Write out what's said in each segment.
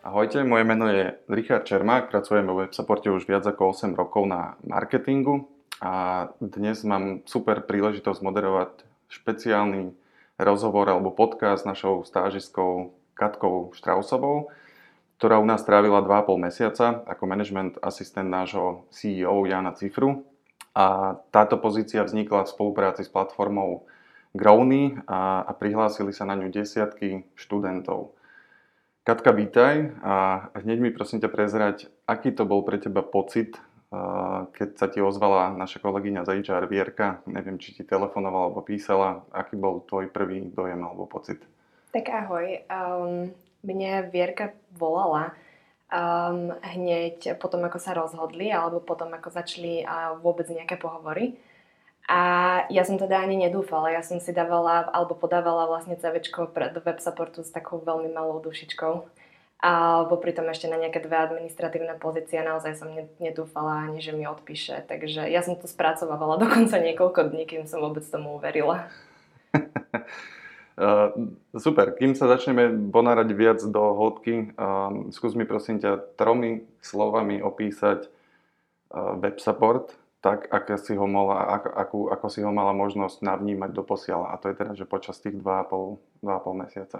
Ahojte, moje meno je Richard Čermák, pracujem vo WebSupporte už viac ako 8 rokov na marketingu a dnes mám super príležitosť moderovať špeciálny rozhovor alebo podcast s našou stážiskou Katkou Štrausovou, ktorá u nás trávila 2,5 mesiaca ako management asistent nášho CEO Jana Cifru. A táto pozícia vznikla v spolupráci s platformou Growny a, a prihlásili sa na ňu desiatky študentov. Katka, vítaj a hneď mi prosím ťa prezrať, aký to bol pre teba pocit, keď sa ti ozvala naša kolegyňa za HR Vierka, neviem, či ti telefonovala alebo písala, aký bol tvoj prvý dojem alebo pocit? Tak ahoj, um, mne Vierka volala um, hneď potom, ako sa rozhodli, alebo potom, ako začali uh, vôbec nejaké pohovory. A ja som teda ani nedúfala, ja som si dávala alebo podávala vlastne CVčko do web supportu s takou veľmi malou dušičkou. A popri tom ešte na nejaké dve administratívne pozície naozaj som nedúfala ani, že mi odpíše. Takže ja som to spracovávala dokonca niekoľko dní, kým som vôbec tomu uverila. Uh, super, kým sa začneme ponárať viac do hĺbky, uh, skús mi prosím ťa tromi slovami opísať uh, web support tak, ako si ho mala, ako, ako, si ho mala možnosť navnímať do posiela. A to je teda, že počas tých 2,5, 2,5 mesiaca.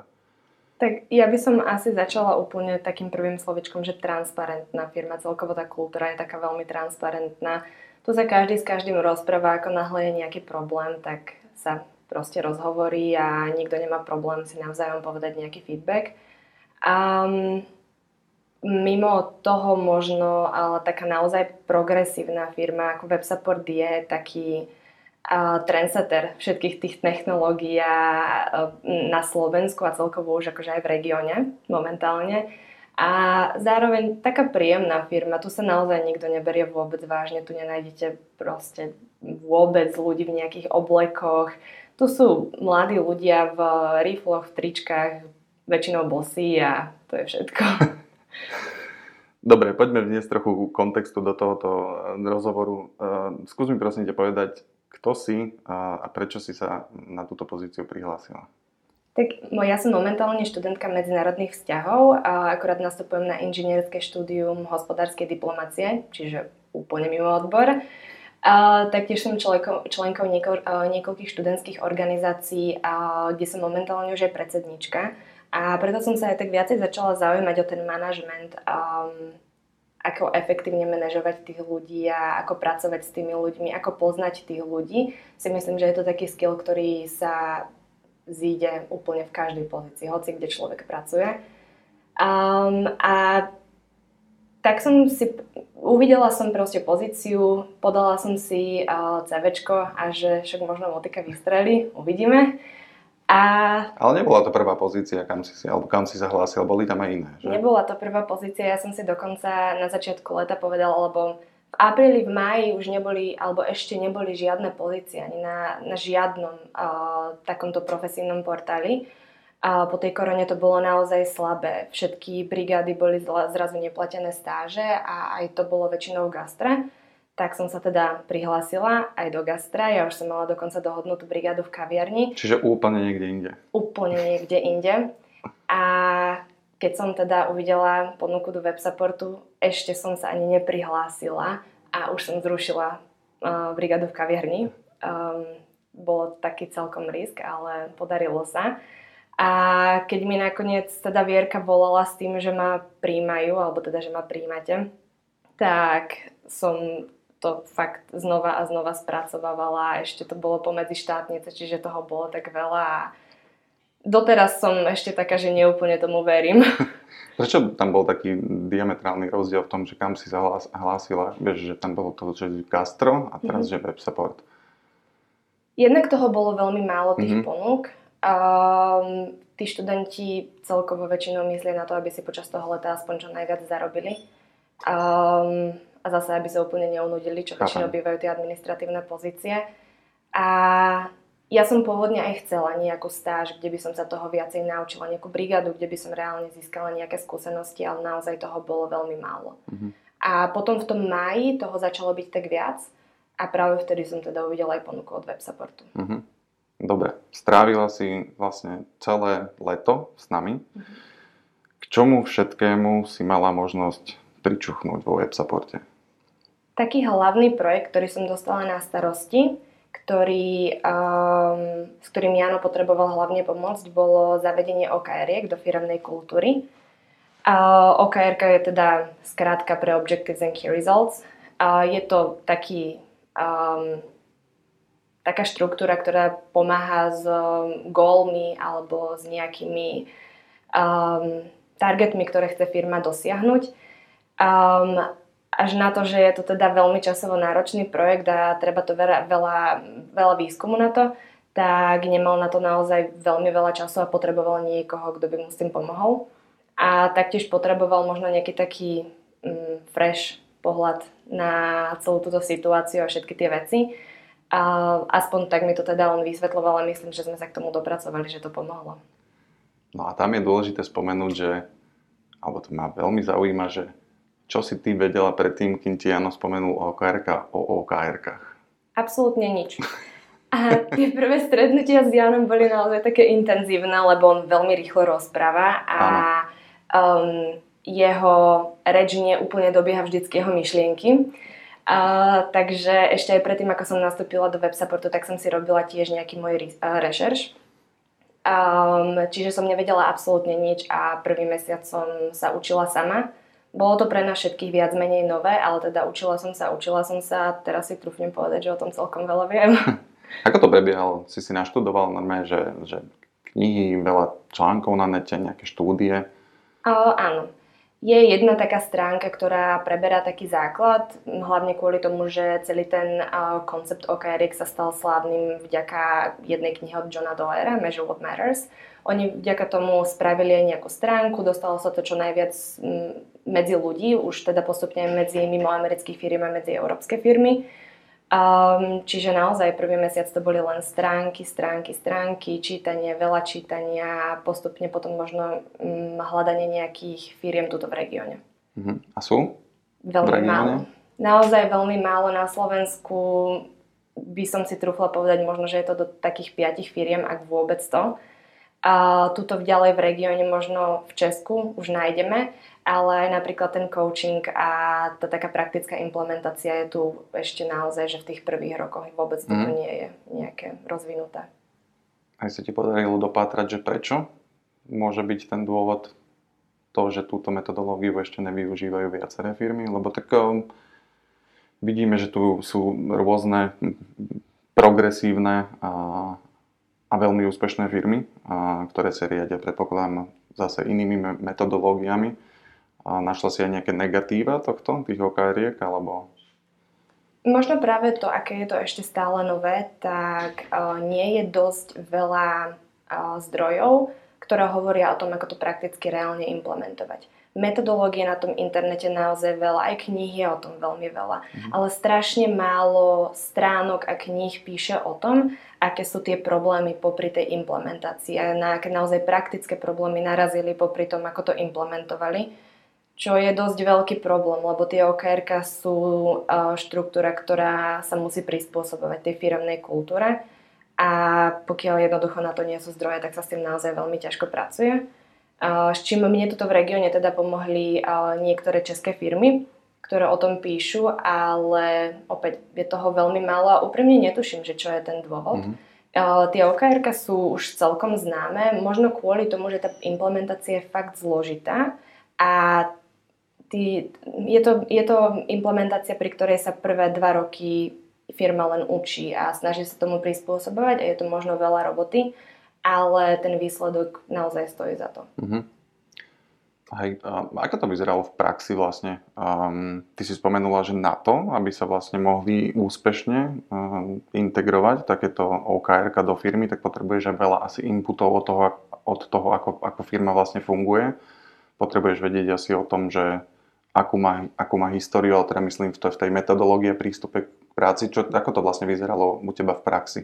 Tak ja by som asi začala úplne takým prvým slovičkom, že transparentná firma. Celkovo tá kultúra je taká veľmi transparentná. Tu sa každý s každým rozpráva, ako náhle je nejaký problém, tak sa proste rozhovorí a nikto nemá problém si navzájom povedať nejaký feedback. Um, mimo toho možno, ale taká naozaj progresívna firma ako WebSupport je taký uh, trendsetter všetkých tých technológií na Slovensku a celkovo už akože aj v regióne momentálne. A zároveň taká príjemná firma, tu sa naozaj nikto neberie vôbec vážne, tu nenájdete proste vôbec ľudí v nejakých oblekoch. Tu sú mladí ľudia v rifloch, v tričkách, väčšinou bosí a to je všetko. Dobre, poďme vniesť trochu kontextu do tohoto eh, rozhovoru. Eh, skús mi prosím ťa povedať, kto si a prečo si sa na túto pozíciu prihlásila. Tak ja som momentálne študentka medzinárodných vzťahov a akorát nastupujem na inžinierské štúdium hospodárskej diplomácie, čiže úplne mimo odbor. A taktiež som členkou, eh, niekoľkých študentských organizácií, kde som momentálne už aj predsednička. A preto som sa aj tak viacej začala zaujímať o ten manažment, um, ako efektívne manažovať tých ľudí a ako pracovať s tými ľuďmi, ako poznať tých ľudí. Si myslím, že je to taký skill, ktorý sa zíde úplne v každej pozícii, hoci kde človek pracuje. Um, a tak som si, uvidela som proste pozíciu, podala som si uh, CVčko a že však možno motika vystreli, uvidíme. A... Ale nebola to prvá pozícia, kam si, alebo kam si zahlásila, boli tam aj iné, že? Nebola to prvá pozícia, ja som si dokonca na začiatku leta povedala, lebo v apríli, v máji už neboli, alebo ešte neboli žiadne pozície ani na, na žiadnom uh, takomto profesijnom portáli. A po tej korone to bolo naozaj slabé. Všetky brigády boli zrazu neplatené stáže a aj to bolo väčšinou v gastre tak som sa teda prihlásila aj do gastra. Ja už som mala dokonca dohodnutú brigádu v kaviarni. Čiže úplne niekde inde. Úplne niekde inde. A keď som teda uvidela ponuku do web supportu, ešte som sa ani neprihlásila a už som zrušila uh, brigádu v kaviarni. Um, bolo taký celkom risk, ale podarilo sa. A keď mi nakoniec teda Vierka volala s tým, že ma príjmajú, alebo teda, že ma príjmate, tak som to fakt znova a znova spracovávala a ešte to bolo pomedzi štátnice, čiže toho bolo tak veľa a doteraz som ešte taká, že neúplne tomu verím. Prečo tam bol taký diametrálny rozdiel v tom, že kam si zahlásila? Vieš, že tam bolo to, že gastro a teraz, mm-hmm. že web support. Jednak toho bolo veľmi málo tých mm-hmm. ponúk. Um, tí študenti celkovo väčšinou myslia na to, aby si počas toho leta aspoň čo najviac zarobili. Um, a zase, aby sa úplne neunudili, čo väčšinou bývajú tie administratívne pozície. A ja som pôvodne aj chcela nejakú stáž, kde by som sa toho viacej naučila, nejakú brigádu, kde by som reálne získala nejaké skúsenosti, ale naozaj toho bolo veľmi málo. Uh-huh. A potom v tom máji toho začalo byť tak viac a práve vtedy som teda uvidela aj ponuku od websupportu. Uh-huh. Dobre, strávila si vlastne celé leto s nami. Uh-huh. K čomu všetkému si mala možnosť pričuchnúť vo websupporte? Taký hlavný projekt, ktorý som dostala na starosti, ktorý, um, s ktorým Jano potreboval hlavne pomôcť, bolo zavedenie okr do firemnej kultúry. Uh, OKR je teda skrátka pre Objectives and Key Results. Uh, je to taký, um, taká štruktúra, ktorá pomáha s um, goalmi alebo s nejakými um, targetmi, ktoré chce firma dosiahnuť. Um, až na to, že je to teda veľmi časovo náročný projekt a treba to veľa, veľa, veľa výskumu na to, tak nemal na to naozaj veľmi veľa času a potreboval niekoho, kto by mu s tým pomohol. A taktiež potreboval možno nejaký taký mm, fresh pohľad na celú túto situáciu a všetky tie veci. A aspoň tak mi to teda on vysvetloval a myslím, že sme sa k tomu dopracovali, že to pomohlo. No a tam je dôležité spomenúť, že, alebo to ma veľmi zaujíma, že čo si ty vedela predtým, kým ti Jano spomenul OKR o OKR-kách? Absolútne nič. A tie prvé stretnutia s Janom boli naozaj také intenzívne, lebo on veľmi rýchlo rozpráva a um, jeho reč nie úplne dobieha vždycky jeho myšlienky. Uh, takže ešte aj predtým, ako som nastúpila do websupportu, tak som si robila tiež nejaký môj uh, rešerš. Um, čiže som nevedela absolútne nič a prvý mesiac som sa učila sama. Bolo to pre nás všetkých viac menej nové, ale teda učila som sa, učila som sa a teraz si trúfnem povedať, že o tom celkom veľa viem. Ako to prebiehalo? Si si naštudoval normálne, že, že knihy, veľa článkov na nete, nejaké štúdie? O, áno. Je jedna taká stránka, ktorá preberá taký základ, hlavne kvôli tomu, že celý ten uh, koncept OKR sa stal slávnym vďaka jednej knihe od Johna Doera, Measure What Matters. Oni vďaka tomu spravili aj nejakú stránku, dostalo sa to čo najviac medzi ľudí, už teda postupne medzi mimoamerických firm a medzi európske firmy. Um, čiže naozaj prvý mesiac to boli len stránky, stránky, stránky, čítanie, veľa čítania a postupne potom možno um, hľadanie nejakých firiem tuto v regióne. Uh-huh. A sú? Veľmi málo. Naozaj veľmi málo. Na Slovensku by som si trúfla povedať možno, že je to do takých piatich firiem, ak vôbec to. A tuto ďalej v regióne možno v Česku už nájdeme, ale napríklad ten coaching a tá taká praktická implementácia je tu ešte naozaj, že v tých prvých rokoch vôbec mm. to nie je nejaké rozvinuté. Aj sa ti podarilo dopátrať, že prečo môže byť ten dôvod to, že túto metodológiu ešte nevyužívajú viaceré firmy, lebo tak um, vidíme, že tu sú rôzne progresívne a, a veľmi úspešné firmy, a, ktoré sa riadia, predpokladám, zase inými metodológiami a našla si aj nejaké negatíva tohto, tých okr alebo... Možno práve to, aké je to ešte stále nové, tak uh, nie je dosť veľa uh, zdrojov, ktoré hovoria o tom, ako to prakticky reálne implementovať. Metodológie na tom internete naozaj veľa, aj kníh je o tom veľmi veľa, mm. ale strašne málo stránok a kníh píše o tom, aké sú tie problémy popri tej implementácii a na aké naozaj praktické problémy narazili popri tom, ako to implementovali čo je dosť veľký problém, lebo tie okr sú štruktúra, ktorá sa musí prispôsobovať tej firemnej kultúre a pokiaľ jednoducho na to nie sú zdroje, tak sa s tým naozaj veľmi ťažko pracuje. S čím mne toto v regióne teda pomohli niektoré české firmy, ktoré o tom píšu, ale opäť je toho veľmi málo a úprimne netuším, že čo je ten dôvod. Mm-hmm. Tie okr sú už celkom známe, možno kvôli tomu, že tá implementácia je fakt zložitá a Ty, je, to, je to implementácia, pri ktorej sa prvé dva roky firma len učí a snaží sa tomu prispôsobovať a je to možno veľa roboty, ale ten výsledok naozaj stojí za to. Uh-huh. Hej, a ako to vyzeralo v praxi vlastne? Um, ty si spomenula, že na to, aby sa vlastne mohli úspešne um, integrovať takéto OKR do firmy, tak potrebuješ aj veľa asi inputov od toho, od toho ako, ako firma vlastne funguje. Potrebuješ vedieť asi o tom, že akú má, akú má históriu, ale teda myslím v, to, v tej metodológie prístupe k práci. Čo, ako to vlastne vyzeralo u teba v praxi?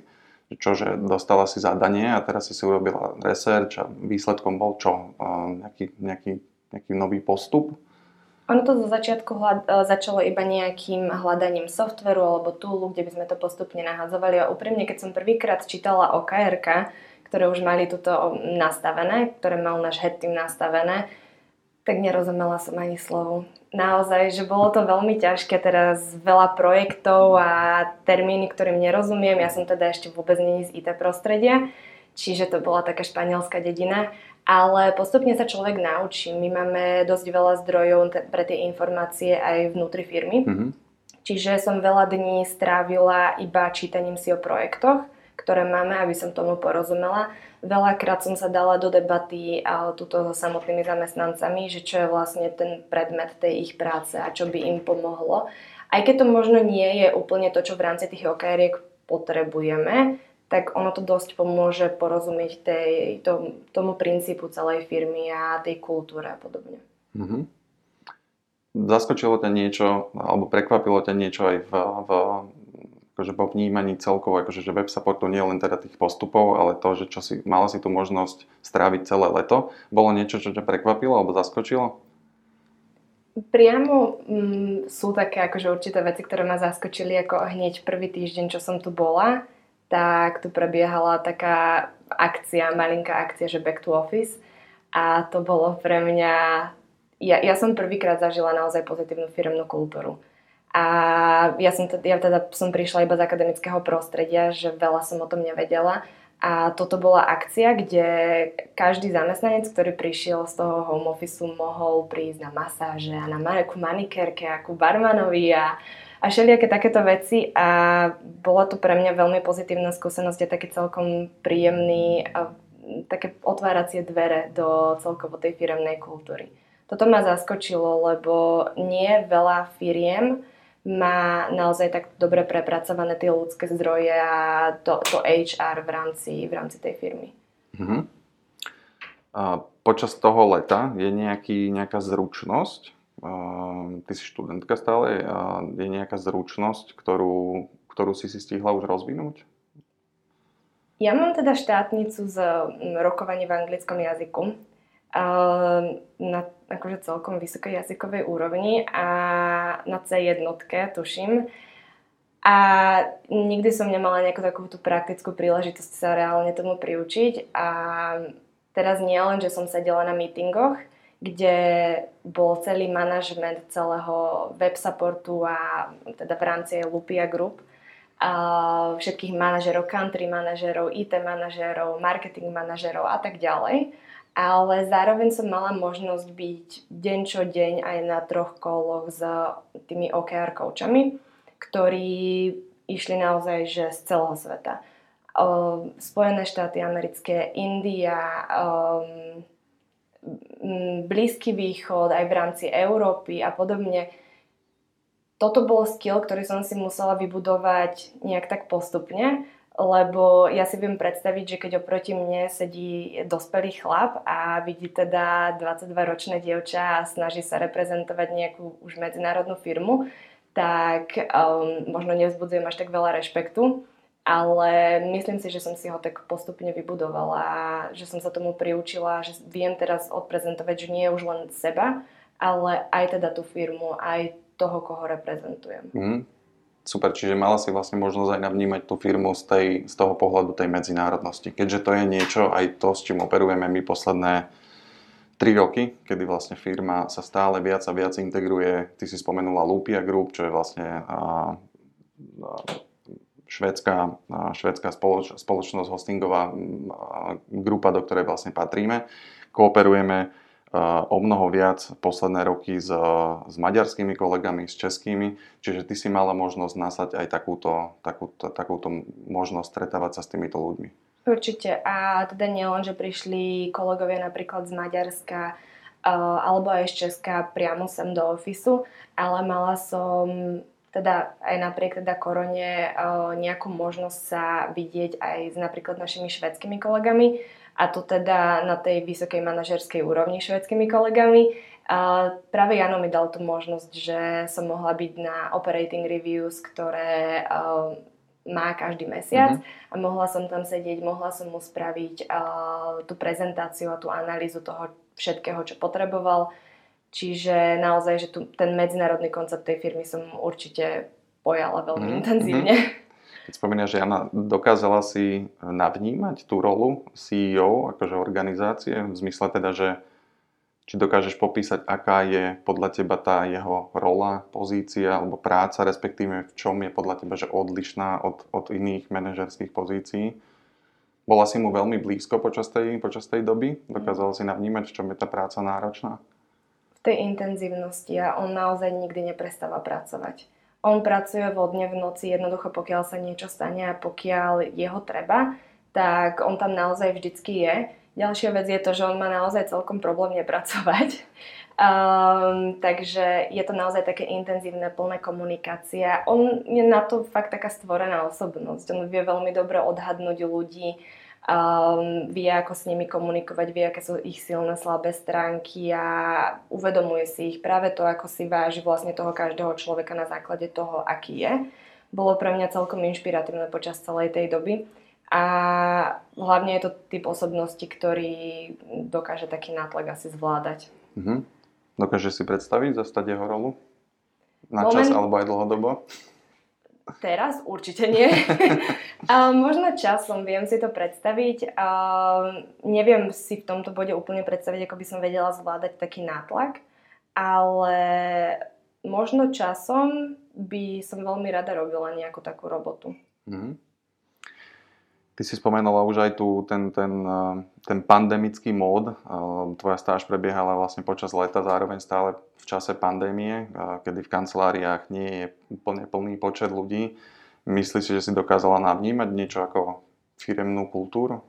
Čože dostala si zadanie a teraz si si urobila research a výsledkom bol čo? Nejaký, nejaký, nejaký nový postup? Ono to zo začiatku hľad, e, začalo iba nejakým hľadaním softveru alebo toolu, kde by sme to postupne nahadzovali. A úprimne, keď som prvýkrát čítala o KRK, ktoré už mali toto nastavené, ktoré mal náš head team nastavené, tak nerozumela som ani slovu. Naozaj, že bolo to veľmi ťažké, teraz veľa projektov a termíny, ktorým nerozumiem. Ja som teda ešte vôbec není z IT prostredia, čiže to bola taká španielská dedina. Ale postupne sa človek naučí. My máme dosť veľa zdrojov pre tie informácie aj vnútri firmy. Mm-hmm. Čiže som veľa dní strávila iba čítaním si o projektoch, ktoré máme, aby som tomu porozumela Veľakrát som sa dala do debaty tuto so samotnými zamestnancami, že čo je vlastne ten predmet tej ich práce a čo by im pomohlo. Aj keď to možno nie je úplne to, čo v rámci tých okr potrebujeme, tak ono to dosť pomôže porozumieť tej, to, tomu princípu celej firmy a tej kultúre a podobne. Mm-hmm. Zaskočilo ťa niečo, alebo prekvapilo ťa niečo aj v, v akože vo vnímaní celkovo, akože, že web supportu nie je len teda tých postupov, ale to, že čo si, mala si tu možnosť stráviť celé leto, bolo niečo, čo ťa prekvapilo alebo zaskočilo? Priamo mm, sú také akože určité veci, ktoré ma zaskočili, ako hneď prvý týždeň, čo som tu bola, tak tu prebiehala taká akcia, malinká akcia, že back to office. A to bolo pre mňa, ja, ja som prvýkrát zažila naozaj pozitívnu firmnú kultúru a ja, som teda, ja teda som prišla iba z akademického prostredia, že veľa som o tom nevedela. A toto bola akcia, kde každý zamestnanec, ktorý prišiel z toho home office, mohol prísť na masáže a na ku manikérke a ku barmanovi a, a všelijaké takéto veci. A bola to pre mňa veľmi pozitívna skúsenosť a taký celkom príjemný, a, také otváracie dvere do celkovo tej firemnej kultúry. Toto ma zaskočilo, lebo nie veľa firiem má naozaj tak dobre prepracované tie ľudské zdroje a to, to HR v rámci, v rámci tej firmy. Mm-hmm. A počas toho leta je nejaký, nejaká zručnosť, ty si študentka stále, je nejaká zručnosť, ktorú, ktorú si si stihla už rozvinúť? Ja mám teda štátnicu z rokovania v anglickom jazyku na akože celkom vysokej jazykovej úrovni a na C1 tuším. A nikdy som nemala nejakú takú tú praktickú príležitosť sa reálne tomu priučiť. A teraz nie len, že som sedela na meetingoch, kde bol celý manažment celého web supportu a teda v rámci Lupia Group, a všetkých manažerov, country manažerov, IT manažerov, marketing manažerov a tak ďalej ale zároveň som mala možnosť byť deň čo deň aj na troch koloch s tými OKR coachami, ktorí išli naozaj že z celého sveta. Spojené štáty americké, India, um, Blízky východ, aj v rámci Európy a podobne. Toto bol skill, ktorý som si musela vybudovať nejak tak postupne lebo ja si viem predstaviť, že keď oproti mne sedí dospelý chlap a vidí teda 22-ročné dievča a snaží sa reprezentovať nejakú už medzinárodnú firmu, tak um, možno nevzbudzujem až tak veľa rešpektu, ale myslím si, že som si ho tak postupne vybudovala že som sa tomu priučila, že viem teraz odprezentovať, že nie už len seba, ale aj teda tú firmu, aj toho, koho reprezentujem. Mm. Super, čiže mala si vlastne možnosť aj navnímať tú firmu z, tej, z toho pohľadu tej medzinárodnosti. Keďže to je niečo, aj to, s čím operujeme my posledné 3 roky, kedy vlastne firma sa stále viac a viac integruje. Ty si spomenula Lupia Group, čo je vlastne a, a, švedská, a, švedská spoloč, spoločnosť hostingová grupa, do ktorej vlastne patríme. Kooperujeme o mnoho viac posledné roky s, s maďarskými kolegami, s českými, čiže ty si mala možnosť nasať aj takúto, takúto, takúto možnosť stretávať sa s týmito ľuďmi. Určite. A teda nielen, že prišli kolegovia napríklad z Maďarska alebo aj z Česka priamo sem do ofisu, ale mala som teda aj napriek teda korone nejakú možnosť sa vidieť aj s napríklad našimi švedskými kolegami, a to teda na tej vysokej manažerskej úrovni švedskými kolegami A práve Jano mi dal tú možnosť, že som mohla byť na operating reviews, ktoré uh, má každý mesiac mm-hmm. a mohla som tam sedieť, mohla som mu spraviť uh, tú prezentáciu a tú analýzu toho všetkého, čo potreboval. Čiže naozaj, že tu, ten medzinárodný koncept tej firmy som určite pojala veľmi mm-hmm. intenzívne. Keď spomínaš, že Jana dokázala si navnímať tú rolu CEO, akože organizácie, v zmysle teda, že či dokážeš popísať, aká je podľa teba tá jeho rola, pozícia alebo práca, respektíve v čom je podľa teba že odlišná od, od iných manažerských pozícií. Bola si mu veľmi blízko počas tej, počas tej doby? Dokázala si navnímať, v čom je tá práca náročná? V tej intenzívnosti a on naozaj nikdy neprestáva pracovať. On pracuje vodne v noci, jednoducho pokiaľ sa niečo stane a pokiaľ jeho treba, tak on tam naozaj vždycky je Ďalšia vec je to, že on má naozaj celkom problém nepracovať. Um, takže je to naozaj také intenzívne, plné komunikácia. On je na to fakt taká stvorená osobnosť. On vie veľmi dobre odhadnúť ľudí, um, vie ako s nimi komunikovať, vie aké sú ich silné, slabé stránky a uvedomuje si ich. Práve to, ako si váži vlastne toho každého človeka na základe toho, aký je, bolo pre mňa celkom inšpiratívne počas celej tej doby. A hlavne je to typ osobnosti, ktorý dokáže taký nátlak asi zvládať. Mhm. Dokáže si predstaviť zastať jeho rolu? Na Moment... čas alebo aj dlhodobo? Teraz určite nie. a možno časom viem si to predstaviť. A neviem si v tomto bode úplne predstaviť, ako by som vedela zvládať taký nátlak, ale možno časom by som veľmi rada robila nejakú takú robotu. Mm-hmm. Ty si spomenula už aj tu ten, ten, eh, ten pandemický mód. Eh, tvoja stáž prebiehala vlastne počas leta, zároveň stále v čase pandémie, eh, kedy v kanceláriách nie je úplne plný počet ľudí. Myslíš si, že si dokázala navnímať niečo ako firemnú kultúru?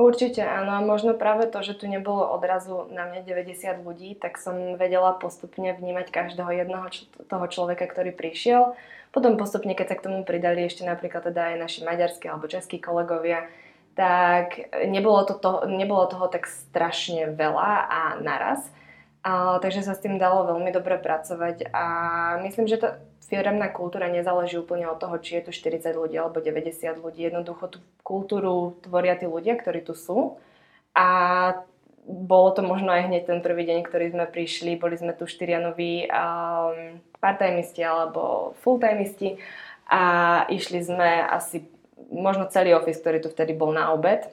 Určite áno a možno práve to, že tu nebolo odrazu na mňa 90 ľudí, tak som vedela postupne vnímať každého jedného toho človeka, ktorý prišiel potom postupne, keď sa k tomu pridali ešte napríklad teda aj naši maďarskí alebo českí kolegovia, tak nebolo, to, to, nebolo toho tak strašne veľa a naraz. A, takže sa s tým dalo veľmi dobre pracovať a myslím, že tá firemná kultúra nezáleží úplne od toho, či je tu 40 ľudí alebo 90 ľudí. Jednoducho tú kultúru tvoria tí ľudia, ktorí tu sú a bolo to možno aj hneď ten prvý deň, ktorý sme prišli, boli sme tu štyria noví um, part-timeisti alebo full-timeisti a išli sme asi možno celý office, ktorý tu vtedy bol na obed.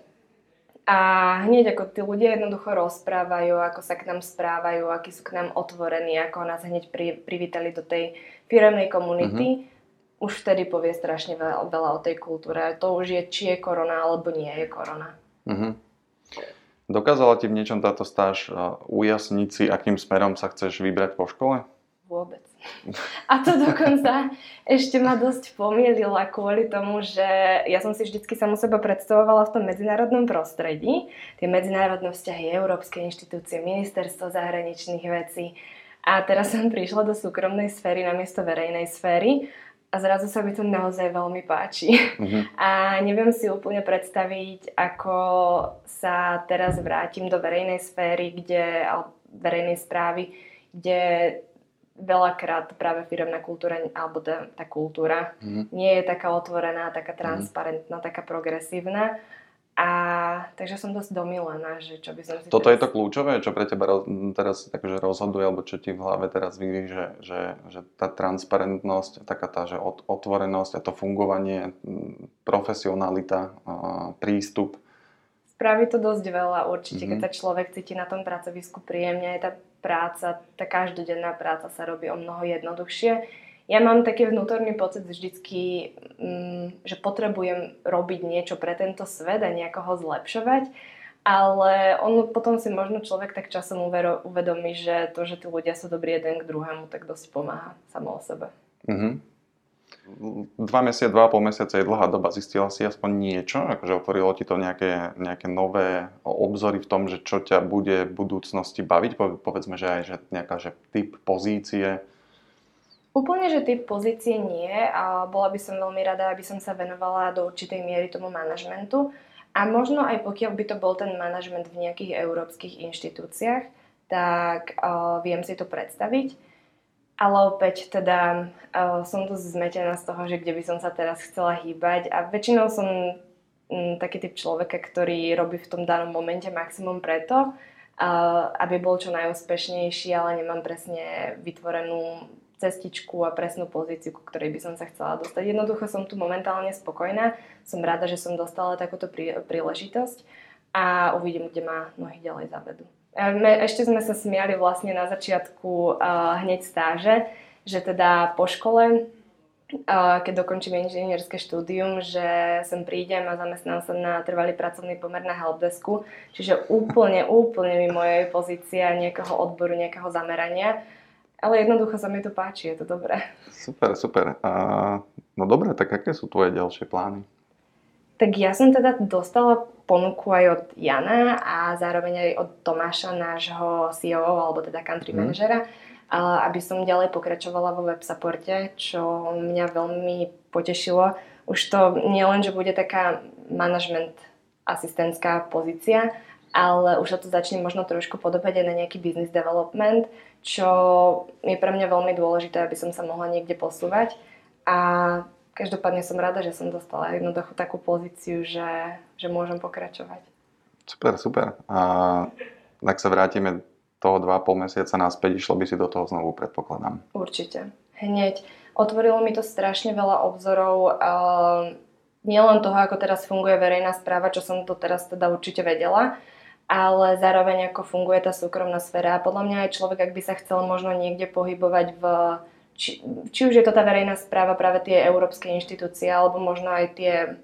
A hneď ako tí ľudia jednoducho rozprávajú, ako sa k nám správajú, akí sú k nám otvorení, ako nás hneď pri, privítali do tej firemnej komunity, mm-hmm. už vtedy povie strašne veľa, veľa o tej kultúre. To už je, či je korona alebo nie je korona. Mm-hmm. Dokázala ti v niečom táto stáž ujasniť si, akým smerom sa chceš vybrať po škole? Vôbec. A to dokonca ešte ma dosť pomýlila kvôli tomu, že ja som si vždycky samu seba predstavovala v tom medzinárodnom prostredí. Tie medzinárodné vzťahy, európske inštitúcie, ministerstvo zahraničných vecí. A teraz som prišla do súkromnej sféry namiesto verejnej sféry a zrazu sa mi to naozaj veľmi páči. Uh-huh. A neviem si úplne predstaviť, ako sa teraz vrátim do verejnej sféry, kde, verejnej správy, kde veľakrát práve firemná kultúra, alebo tá, tá kultúra uh-huh. nie je taká otvorená, taká transparentná, uh-huh. taká progresívna. A takže som dosť domilená, že čo by som si Toto teraz... je to kľúčové, čo pre teba teraz takže rozhoduje, alebo čo ti v hlave teraz vidí, že, že, že tá transparentnosť, taká tá že otvorenosť a to fungovanie, profesionalita, prístup. Spraví to dosť veľa určite, mm-hmm. keď sa človek cíti na tom pracovisku príjemne, aj tá práca, tá každodenná práca sa robí o mnoho jednoduchšie ja mám taký vnútorný pocit vždycky, mm, že potrebujem robiť niečo pre tento svet a nejako ho zlepšovať, ale on potom si možno človek tak časom uvedomí, že to, že tí ľudia sú dobrí jeden k druhému, tak dosť pomáha samo o sebe. Mm-hmm. Dva mesiace, dva a pol mesiaca je dlhá doba. Zistila si aspoň niečo? Akože otvorilo ti to nejaké, nejaké nové obzory v tom, že čo ťa bude v budúcnosti baviť? Povedzme, že aj že nejaká že typ pozície, Úplne, že typ pozície nie a bola by som veľmi rada, aby som sa venovala do určitej miery tomu manažmentu a možno aj pokiaľ by to bol ten manažment v nejakých európskych inštitúciách, tak uh, viem si to predstaviť. Ale opäť teda uh, som tu zmetená z toho, že kde by som sa teraz chcela hýbať a väčšinou som um, taký typ človeka, ktorý robí v tom danom momente maximum preto, uh, aby bol čo najúspešnejší, ale nemám presne vytvorenú cestičku a presnú pozíciu, ku ktorej by som sa chcela dostať. Jednoducho som tu momentálne spokojná, som rada, že som dostala takúto prí, príležitosť a uvidím, kde ma nohy ďalej zavedú. Ešte sme sa smiali vlastne na začiatku uh, hneď stáže, že teda po škole, uh, keď dokončím inžinierské štúdium, že sem prídem a zamestnám sa na trvalý pracovný pomer na helpdesku, čiže úplne, úplne mimo mojej pozícia nejakého odboru, nejakého zamerania ale jednoducho sa mi to páči, je to dobré. Super, super. A, no dobre, tak aké sú tvoje ďalšie plány? Tak ja som teda dostala ponuku aj od Jana a zároveň aj od Tomáša, nášho CEO, alebo teda country mm. manažera, aby som ďalej pokračovala vo web supporte, čo mňa veľmi potešilo. Už to nie len, že bude taká management asistentská pozícia, ale už sa to začne možno trošku podobať aj na nejaký business development, čo je pre mňa veľmi dôležité, aby som sa mohla niekde posúvať. A každopádne som rada, že som dostala jednoducho takú pozíciu, že, že môžem pokračovať. Super, super. A ak sa vrátime toho 2,5 mesiaca naspäť, išlo by si do toho znovu, predpokladám. Určite. Hneď. Otvorilo mi to strašne veľa obzorov. Uh, nielen toho, ako teraz funguje verejná správa, čo som to teraz teda určite vedela, ale zároveň ako funguje tá súkromná sféra. A podľa mňa aj človek, ak by sa chcel možno niekde pohybovať v či, či už je to tá verejná správa, práve tie európske inštitúcie, alebo možno aj tie,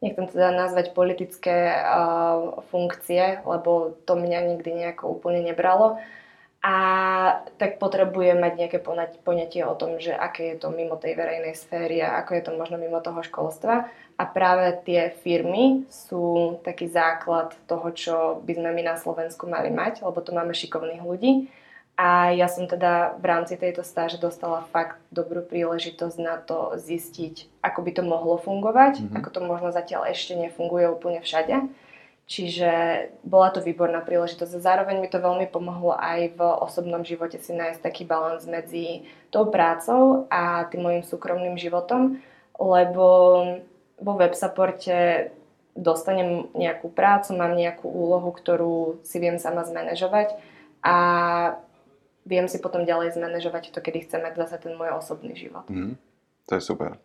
nechcem teda nazvať politické uh, funkcie, lebo to mňa nikdy nejako úplne nebralo. A tak potrebujem mať nejaké poňatie o tom, že aké je to mimo tej verejnej sféry a ako je to možno mimo toho školstva. A práve tie firmy sú taký základ toho, čo by sme my na Slovensku mali mať, lebo tu máme šikovných ľudí. A ja som teda v rámci tejto stáže dostala fakt dobrú príležitosť na to zistiť, ako by to mohlo fungovať, mm-hmm. ako to možno zatiaľ ešte nefunguje úplne všade. Čiže bola to výborná príležitosť. Zároveň mi to veľmi pomohlo aj v osobnom živote si nájsť taký balans medzi tou prácou a tým mojim súkromným životom, lebo vo web supporte dostanem nejakú prácu, mám nejakú úlohu, ktorú si viem sama zmanéžovať a viem si potom ďalej zmanéžovať to, kedy chcem mať zase ten môj osobný život. Mm, to je super.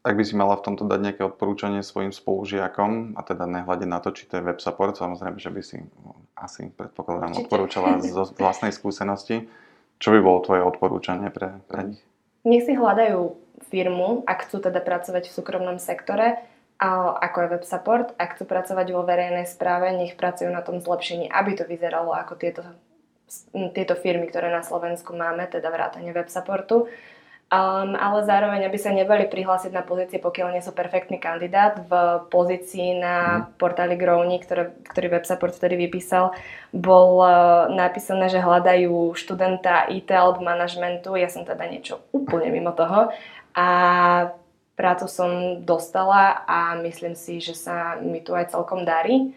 Ak by si mala v tomto dať nejaké odporúčanie svojim spolužiakom, a teda nehľadiť na to, či to je web support, samozrejme, že by si no, asi, predpokladám, Určite. odporúčala zo vlastnej skúsenosti, čo by bolo tvoje odporúčanie pre, pre nich? Nech si hľadajú firmu, ak chcú teda pracovať v súkromnom sektore, ako je web support, ak chcú pracovať vo verejnej správe, nech pracujú na tom zlepšení, aby to vyzeralo ako tieto, tieto firmy, ktoré na Slovensku máme, teda vrátanie web supportu. Um, ale zároveň, aby sa nebali prihlásiť na pozície, pokiaľ nie sú perfektný kandidát. V pozícii na mhm. portáli Growny, ktoré, ktorý web support vtedy vypísal, bol uh, napísané, že hľadajú študenta IT alebo manažmentu. Ja som teda niečo úplne mimo toho. A prácu som dostala a myslím si, že sa mi tu aj celkom darí.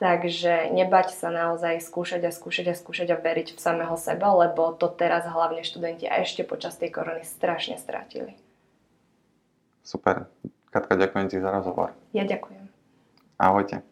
Takže nebať sa naozaj skúšať a skúšať a skúšať a veriť v samého seba, lebo to teraz hlavne študenti a ešte počas tej korony strašne strátili. Super. Katka, ďakujem ti za rozhovor. Ja ďakujem. Ahojte.